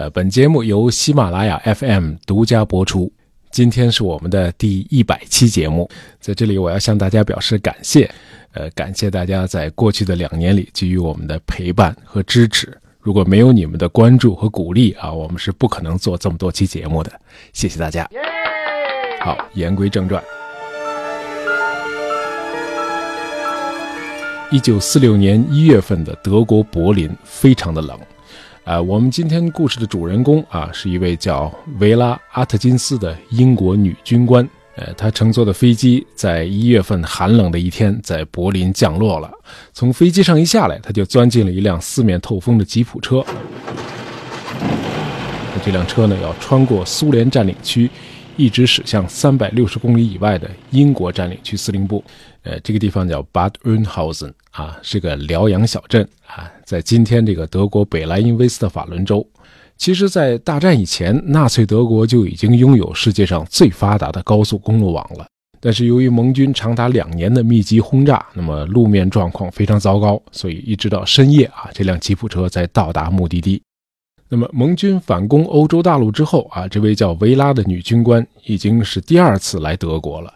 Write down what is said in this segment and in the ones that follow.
呃，本节目由喜马拉雅 FM 独家播出。今天是我们的第一百期节目，在这里我要向大家表示感谢。呃，感谢大家在过去的两年里给予我们的陪伴和支持。如果没有你们的关注和鼓励啊，我们是不可能做这么多期节目的。谢谢大家。好，言归正传。一九四六年一月份的德国柏林非常的冷。啊，我们今天故事的主人公啊，是一位叫维拉阿特金斯的英国女军官。呃，她乘坐的飞机在一月份寒冷的一天在柏林降落了。从飞机上一下来，她就钻进了一辆四面透风的吉普车。这辆车呢，要穿过苏联占领区，一直驶向三百六十公里以外的英国占领区司令部。呃，这个地方叫 Bad Oeynhausen 啊，是个辽阳小镇啊，在今天这个德国北莱茵威斯特法伦州。其实，在大战以前，纳粹德国就已经拥有世界上最发达的高速公路网了。但是，由于盟军长达两年的密集轰炸，那么路面状况非常糟糕，所以一直到深夜啊，这辆吉普车才到达目的地。那么，盟军反攻欧洲大陆之后啊，这位叫维拉的女军官已经是第二次来德国了。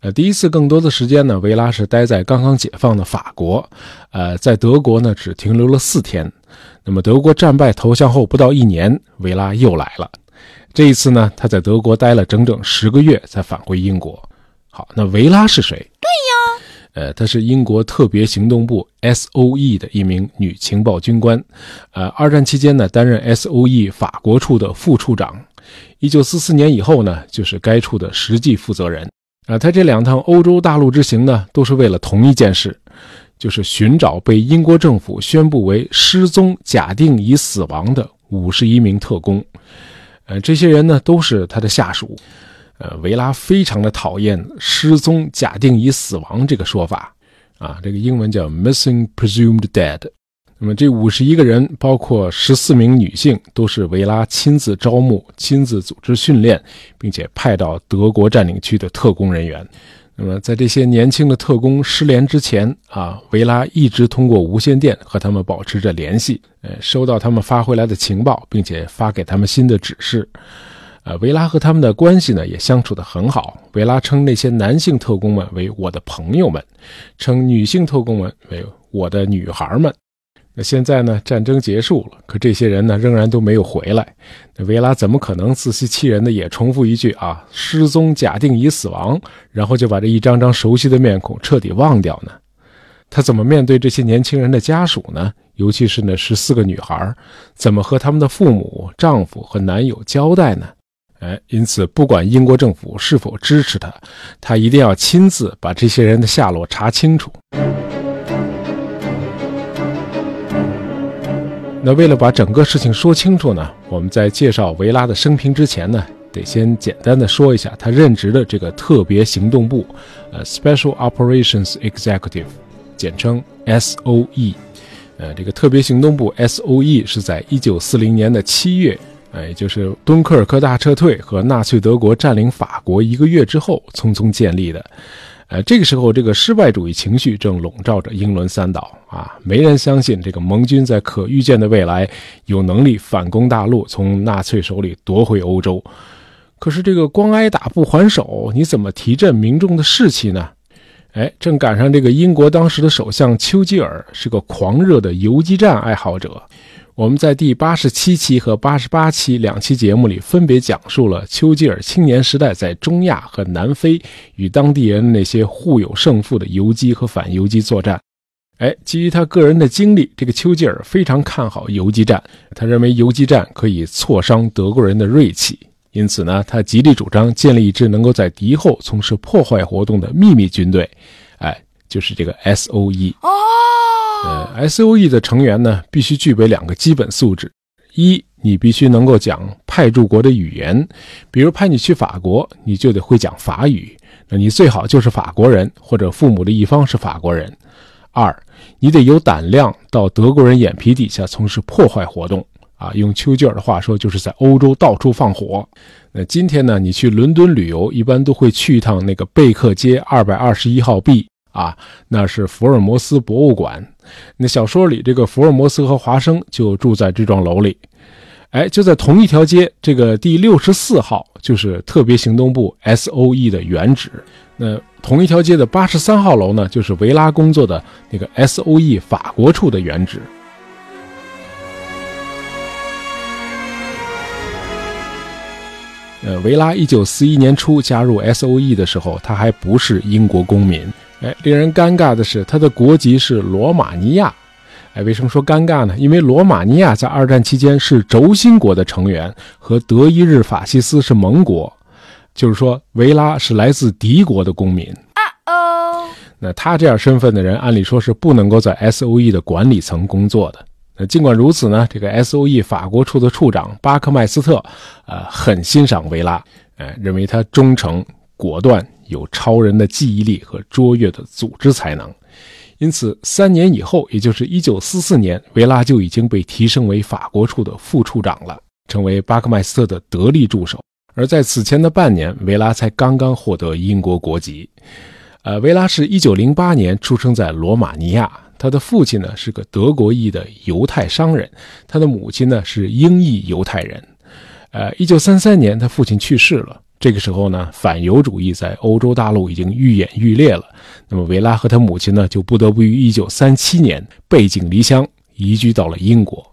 呃，第一次更多的时间呢，维拉是待在刚刚解放的法国，呃，在德国呢只停留了四天。那么德国战败投降后不到一年，维拉又来了。这一次呢，他在德国待了整整十个月，才返回英国。好，那维拉是谁？对呀，呃，她是英国特别行动部 S.O.E 的一名女情报军官。呃，二战期间呢，担任 S.O.E 法国处的副处长。一九四四年以后呢，就是该处的实际负责人。啊，他这两趟欧洲大陆之行呢，都是为了同一件事，就是寻找被英国政府宣布为失踪、假定已死亡的五十一名特工。呃，这些人呢，都是他的下属。呃，维拉非常的讨厌“失踪、假定已死亡”这个说法。啊，这个英文叫 “missing presumed dead”。那么这五十一个人，包括十四名女性，都是维拉亲自招募、亲自组织训练，并且派到德国占领区的特工人员。那么在这些年轻的特工失联之前啊，维拉一直通过无线电和他们保持着联系，呃，收到他们发回来的情报，并且发给他们新的指示。呃，维拉和他们的关系呢也相处得很好。维拉称那些男性特工们为我的朋友们，称女性特工们为我的女孩们。那现在呢？战争结束了，可这些人呢仍然都没有回来。那维拉怎么可能自欺欺人的也重复一句啊？失踪，假定已死亡，然后就把这一张张熟悉的面孔彻底忘掉呢？他怎么面对这些年轻人的家属呢？尤其是那十四个女孩，怎么和他们的父母、丈夫和男友交代呢？哎，因此，不管英国政府是否支持他，他一定要亲自把这些人的下落查清楚。那为了把整个事情说清楚呢，我们在介绍维拉的生平之前呢，得先简单的说一下他任职的这个特别行动部，呃，Special Operations Executive，简称 S.O.E。呃，这个特别行动部 S.O.E 是在一九四零年的七月，呃，也就是敦刻尔克大撤退和纳粹德国占领法国一个月之后匆匆建立的。呃，这个时候，这个失败主义情绪正笼罩着英伦三岛啊，没人相信这个盟军在可预见的未来有能力反攻大陆，从纳粹手里夺回欧洲。可是，这个光挨打不还手，你怎么提振民众的士气呢？哎，正赶上这个英国当时的首相丘吉尔是个狂热的游击战爱好者。我们在第八十七期和八十八期两期节目里，分别讲述了丘吉尔青年时代在中亚和南非与当地人那些互有胜负的游击和反游击作战。哎，基于他个人的经历，这个丘吉尔非常看好游击战，他认为游击战可以挫伤德国人的锐气，因此呢，他极力主张建立一支能够在敌后从事破坏活动的秘密军队。哎，就是这个 S.O.E。哦呃，S.O.E 的成员呢，必须具备两个基本素质：一，你必须能够讲派驻国的语言，比如派你去法国，你就得会讲法语，那你最好就是法国人，或者父母的一方是法国人；二，你得有胆量到德国人眼皮底下从事破坏活动，啊，用丘吉尔的话说，就是在欧洲到处放火。那今天呢，你去伦敦旅游，一般都会去一趟那个贝克街二百二十一号 B。啊，那是福尔摩斯博物馆。那小说里，这个福尔摩斯和华生就住在这幢楼里。哎，就在同一条街，这个第六十四号就是特别行动部 S.O.E 的原址。那同一条街的八十三号楼呢，就是维拉工作的那个 S.O.E 法国处的原址。呃，维拉一九四一年初加入 S.O.E 的时候，他还不是英国公民。哎，令人尴尬的是，他的国籍是罗马尼亚。哎，为什么说尴尬呢？因为罗马尼亚在二战期间是轴心国的成员，和德意日法西斯是盟国，就是说维拉是来自敌国的公民。啊哦，那他这样身份的人，按理说是不能够在 S.O.E 的管理层工作的。那尽管如此呢，这个 S.O.E 法国处的处长巴克麦斯特，呃，很欣赏维拉，呃，认为他忠诚、果断，有超人的记忆力和卓越的组织才能。因此，三年以后，也就是一九四四年，维拉就已经被提升为法国处的副处长了，成为巴克麦斯特的得力助手。而在此前的半年，维拉才刚刚获得英国国籍。呃，维拉是一九零八年出生在罗马尼亚，他的父亲呢是个德国裔的犹太商人，他的母亲呢是英裔犹太人。呃，一九三三年，他父亲去世了。这个时候呢，反犹主义在欧洲大陆已经愈演愈烈了。那么维拉和他母亲呢，就不得不于1937年背井离乡，移居到了英国。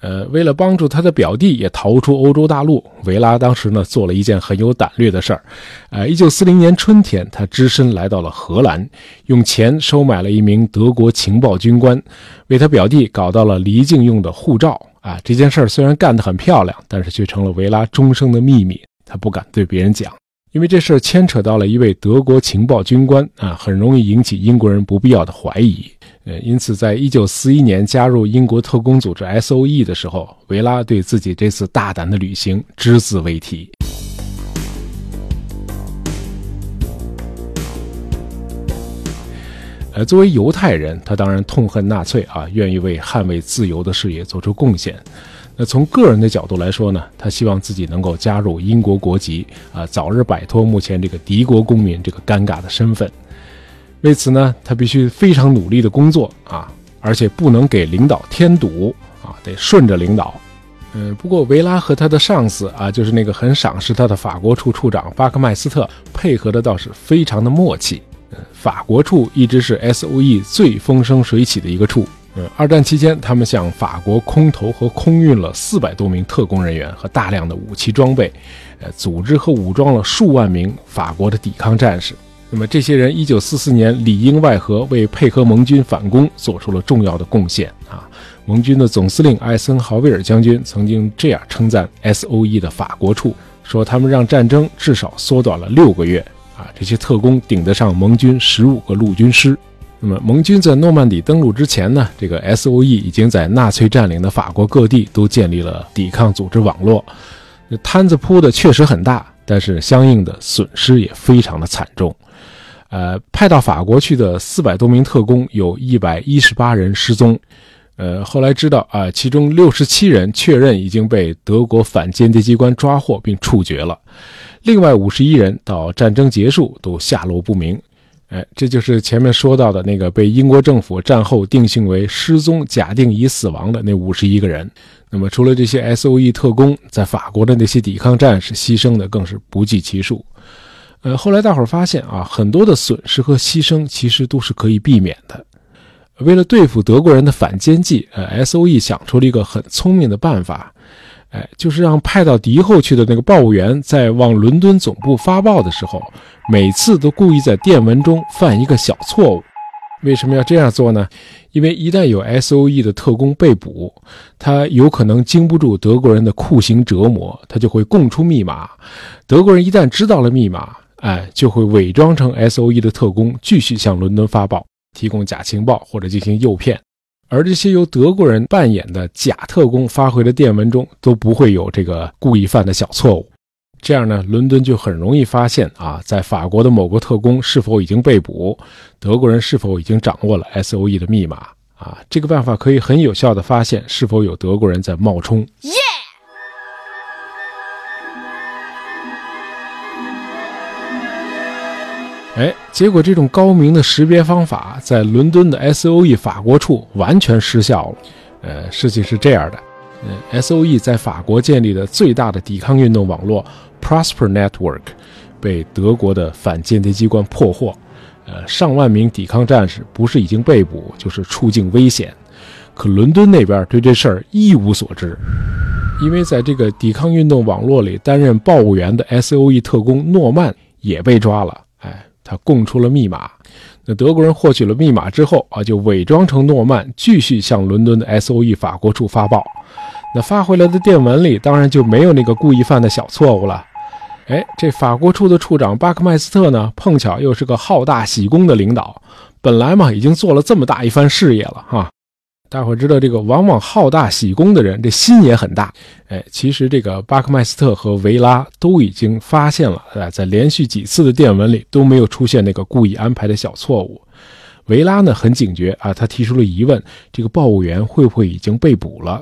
呃，为了帮助他的表弟也逃出欧洲大陆，维拉当时呢做了一件很有胆略的事儿。呃，1940年春天，他只身来到了荷兰，用钱收买了一名德国情报军官，为他表弟搞到了离境用的护照。啊，这件事虽然干得很漂亮，但是却成了维拉终生的秘密。他不敢对别人讲，因为这事牵扯到了一位德国情报军官啊，很容易引起英国人不必要的怀疑。呃，因此，在一九四一年加入英国特工组织 S.O.E 的时候，维拉对自己这次大胆的旅行只字未提。呃，作为犹太人，他当然痛恨纳粹啊，愿意为捍卫自由的事业做出贡献。那从个人的角度来说呢，他希望自己能够加入英国国籍啊，早日摆脱目前这个敌国公民这个尴尬的身份。为此呢，他必须非常努力的工作啊，而且不能给领导添堵啊，得顺着领导。嗯，不过维拉和他的上司啊，就是那个很赏识他的法国处处长巴克麦斯特，配合的倒是非常的默契。法国处一直是 S.O.E 最风生水起的一个处。呃，二战期间，他们向法国空投和空运了四百多名特工人员和大量的武器装备，呃，组织和武装了数万名法国的抵抗战士。那么，这些人一九四四年里应外合，为配合盟军反攻做出了重要的贡献啊！盟军的总司令艾森豪威尔将军曾经这样称赞 S.O.E 的法国处，说他们让战争至少缩短了六个月啊！这些特工顶得上盟军十五个陆军师。那么，盟军在诺曼底登陆之前呢，这个 S.O.E 已经在纳粹占领的法国各地都建立了抵抗组织网络。那摊子铺的确实很大，但是相应的损失也非常的惨重。呃，派到法国去的四百多名特工，有一百一十八人失踪。呃，后来知道啊，其中六十七人确认已经被德国反间谍机关抓获并处决了，另外五十一人到战争结束都下落不明。哎，这就是前面说到的那个被英国政府战后定性为失踪、假定已死亡的那五十一个人。那么，除了这些 S.O.E 特工，在法国的那些抵抗战士牺牲的更是不计其数。呃，后来大伙儿发现啊，很多的损失和牺牲其实都是可以避免的。为了对付德国人的反间计，呃，S.O.E 想出了一个很聪明的办法。哎，就是让派到敌后去的那个报务员，在往伦敦总部发报的时候，每次都故意在电文中犯一个小错误。为什么要这样做呢？因为一旦有 S.O.E 的特工被捕，他有可能经不住德国人的酷刑折磨，他就会供出密码。德国人一旦知道了密码，哎，就会伪装成 S.O.E 的特工，继续向伦敦发报，提供假情报或者进行诱骗。而这些由德国人扮演的假特工发回的电文中都不会有这个故意犯的小错误，这样呢，伦敦就很容易发现啊，在法国的某个特工是否已经被捕，德国人是否已经掌握了 S.O.E 的密码。啊，这个办法可以很有效的发现是否有德国人在冒充。哎，结果这种高明的识别方法在伦敦的 S.O.E 法国处完全失效了。呃，事情是这样的，呃，S.O.E 在法国建立的最大的抵抗运动网络 Prosper Network 被德国的反间谍机关破获，呃，上万名抵抗战士不是已经被捕，就是处境危险。可伦敦那边对这事儿一无所知，因为在这个抵抗运动网络里担任报务员的 S.O.E 特工诺曼也被抓了。哎，他供出了密码。那德国人获取了密码之后啊，就伪装成诺曼，继续向伦敦的 S.O.E 法国处发报。那发回来的电文里当然就没有那个故意犯的小错误了。哎，这法国处的处长巴克麦斯特呢，碰巧又是个好大喜功的领导，本来嘛已经做了这么大一番事业了哈。大伙知道这个往往好大喜功的人，这心也很大。哎，其实这个巴克麦斯特和维拉都已经发现了，啊，在连续几次的电文里都没有出现那个故意安排的小错误。维拉呢很警觉啊，他提出了疑问：这个报务员会不会已经被捕了？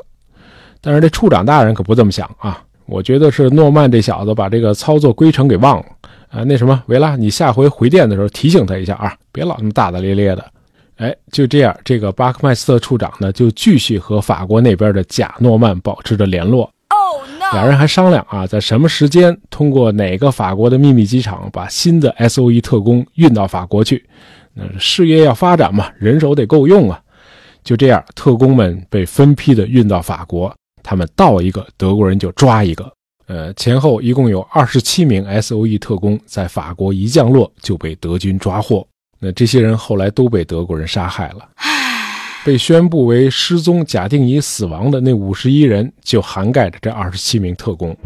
但是这处长大人可不这么想啊，我觉得是诺曼这小子把这个操作规程给忘了啊。那什么，维拉，你下回回电的时候提醒他一下啊，别老那么大大咧咧的。哎，就这样，这个巴克麦斯特处长呢，就继续和法国那边的贾诺曼保持着联络。哦，no！两人还商量啊，在什么时间，通过哪个法国的秘密机场，把新的 S.O.E 特工运到法国去。那事业要发展嘛，人手得够用啊。就这样，特工们被分批的运到法国，他们到一个德国人就抓一个。呃，前后一共有二十七名 S.O.E 特工在法国一降落就被德军抓获。那这些人后来都被德国人杀害了，被宣布为失踪、假定已死亡的那五十一人，就涵盖着这二十七名特工。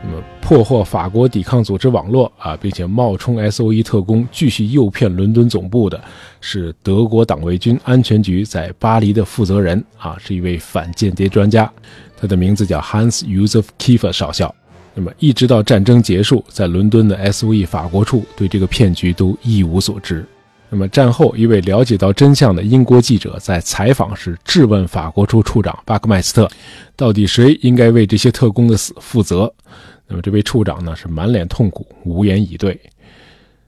那么，破获法国抵抗组织网络啊，并且冒充 S.O.E 特工继续诱骗伦敦总部的，是德国党卫军安全局在巴黎的负责人啊，是一位反间谍专家，他的名字叫 Hans Josef Kiefer 少校。那么，一直到战争结束，在伦敦的 S.O.E 法国处对这个骗局都一无所知。那么，战后一位了解到真相的英国记者在采访时质问法国处处长巴克麦斯特：“到底谁应该为这些特工的死负责？”那么，这位处长呢是满脸痛苦，无言以对。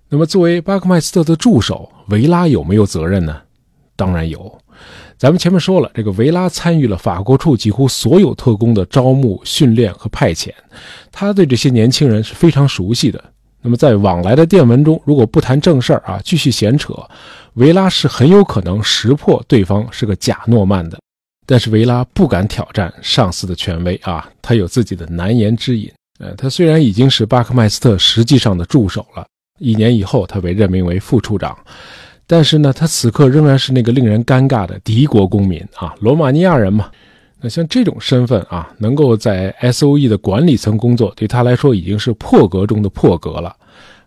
那么，作为巴克麦斯特的助手，维拉有没有责任呢？当然有。咱们前面说了，这个维拉参与了法国处几乎所有特工的招募、训练和派遣，他对这些年轻人是非常熟悉的。那么在往来的电文中，如果不谈正事儿啊，继续闲扯，维拉是很有可能识破对方是个假诺曼的。但是维拉不敢挑战上司的权威啊，他有自己的难言之隐。呃，他虽然已经是巴克麦斯特实际上的助手了，一年以后他被任命为副处长。但是呢，他此刻仍然是那个令人尴尬的敌国公民啊，罗马尼亚人嘛。那像这种身份啊，能够在 S.O.E 的管理层工作，对他来说已经是破格中的破格了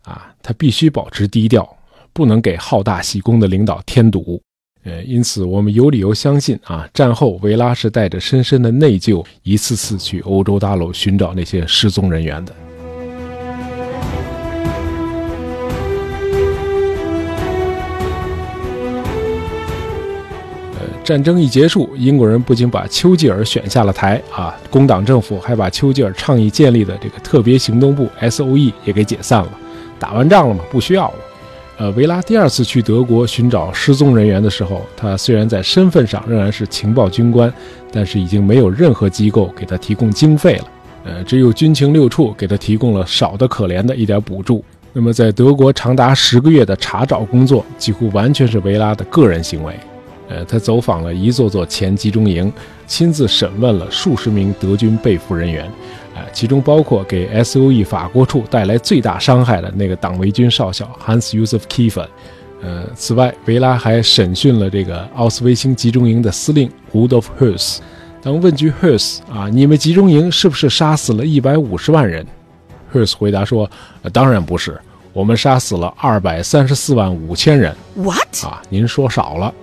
啊。他必须保持低调，不能给好大喜功的领导添堵。呃，因此我们有理由相信啊，战后维拉是带着深深的内疚，一次次去欧洲大陆寻找那些失踪人员的。战争一结束，英国人不仅把丘吉尔选下了台啊，工党政府还把丘吉尔倡议建立的这个特别行动部 S.O.E 也给解散了。打完仗了嘛，不需要了。呃，维拉第二次去德国寻找失踪人员的时候，他虽然在身份上仍然是情报军官，但是已经没有任何机构给他提供经费了。呃，只有军情六处给他提供了少得可怜的一点补助。那么，在德国长达十个月的查找工作，几乎完全是维拉的个人行为。呃，他走访了一座座前集中营，亲自审问了数十名德军被俘人员，啊，其中包括给 S.O.E 法国处带来最大伤害的那个党卫军少校 Hans Josef Kiefer。呃，此外，维拉还审讯了这个奥斯维辛集中营的司令 Rudolf Höss。当问句 Höss 啊，你们集中营是不是杀死了一百五十万人？Höss 回答说，当然不是，我们杀死了二百三十四万五千人。What？啊，您说少了。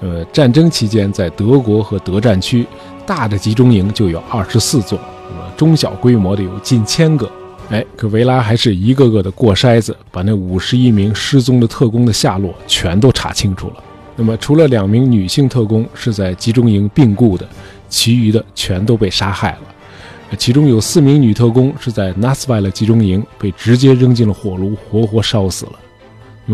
呃，战争期间，在德国和德战区，大的集中营就有二十四座，那么中小规模的有近千个。哎，可维拉还是一个个的过筛子，把那五十一名失踪的特工的下落全都查清楚了。那么，除了两名女性特工是在集中营病故的，其余的全都被杀害了。其中有四名女特工是在纳斯维勒集中营被直接扔进了火炉，活活烧死了。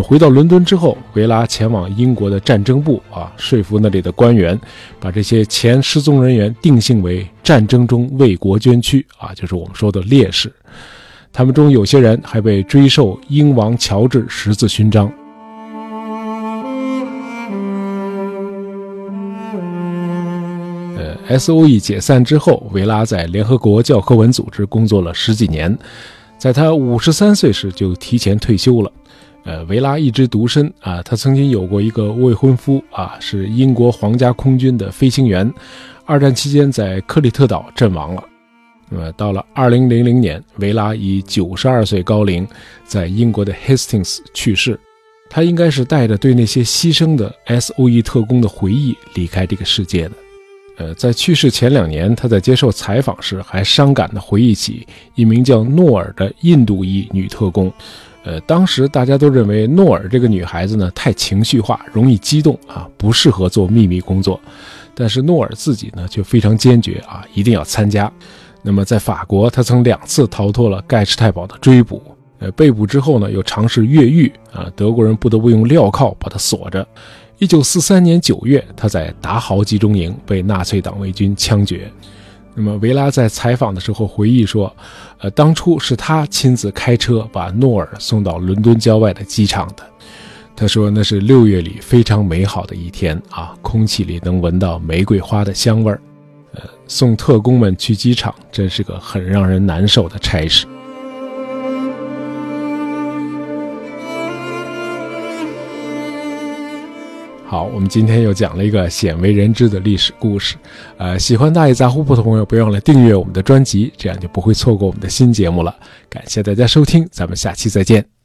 回到伦敦之后，维拉前往英国的战争部啊，说服那里的官员，把这些前失踪人员定性为战争中为国捐躯啊，就是我们说的烈士。他们中有些人还被追授英王乔治十字勋章。呃，S.O.E 解散之后，维拉在联合国教科文组织工作了十几年，在他五十三岁时就提前退休了。呃，维拉一直独身啊，他曾经有过一个未婚夫啊，是英国皇家空军的飞行员，二战期间在克里特岛阵亡了。那么到了二零零零年，维拉以九十二岁高龄在英国的 Hastings 去世。他应该是带着对那些牺牲的 S.O.E 特工的回忆离开这个世界的。呃，在去世前两年，他在接受采访时还伤感地回忆起一名叫诺尔的印度裔女特工。呃，当时大家都认为诺尔这个女孩子呢太情绪化，容易激动啊，不适合做秘密工作。但是诺尔自己呢却非常坚决啊，一定要参加。那么在法国，他曾两次逃脱了盖世太保的追捕。呃，被捕之后呢，又尝试越狱啊，德国人不得不用镣铐把他锁着。一九四三年九月，他在达豪集中营被纳粹党卫军枪决。那么维拉在采访的时候回忆说，呃，当初是他亲自开车把诺尔送到伦敦郊外的机场的。他说那是六月里非常美好的一天啊，空气里能闻到玫瑰花的香味儿。呃，送特工们去机场真是个很让人难受的差事。好，我们今天又讲了一个鲜为人知的历史故事，呃，喜欢大爷杂货铺的朋友，不要忘了订阅我们的专辑，这样就不会错过我们的新节目了。感谢大家收听，咱们下期再见。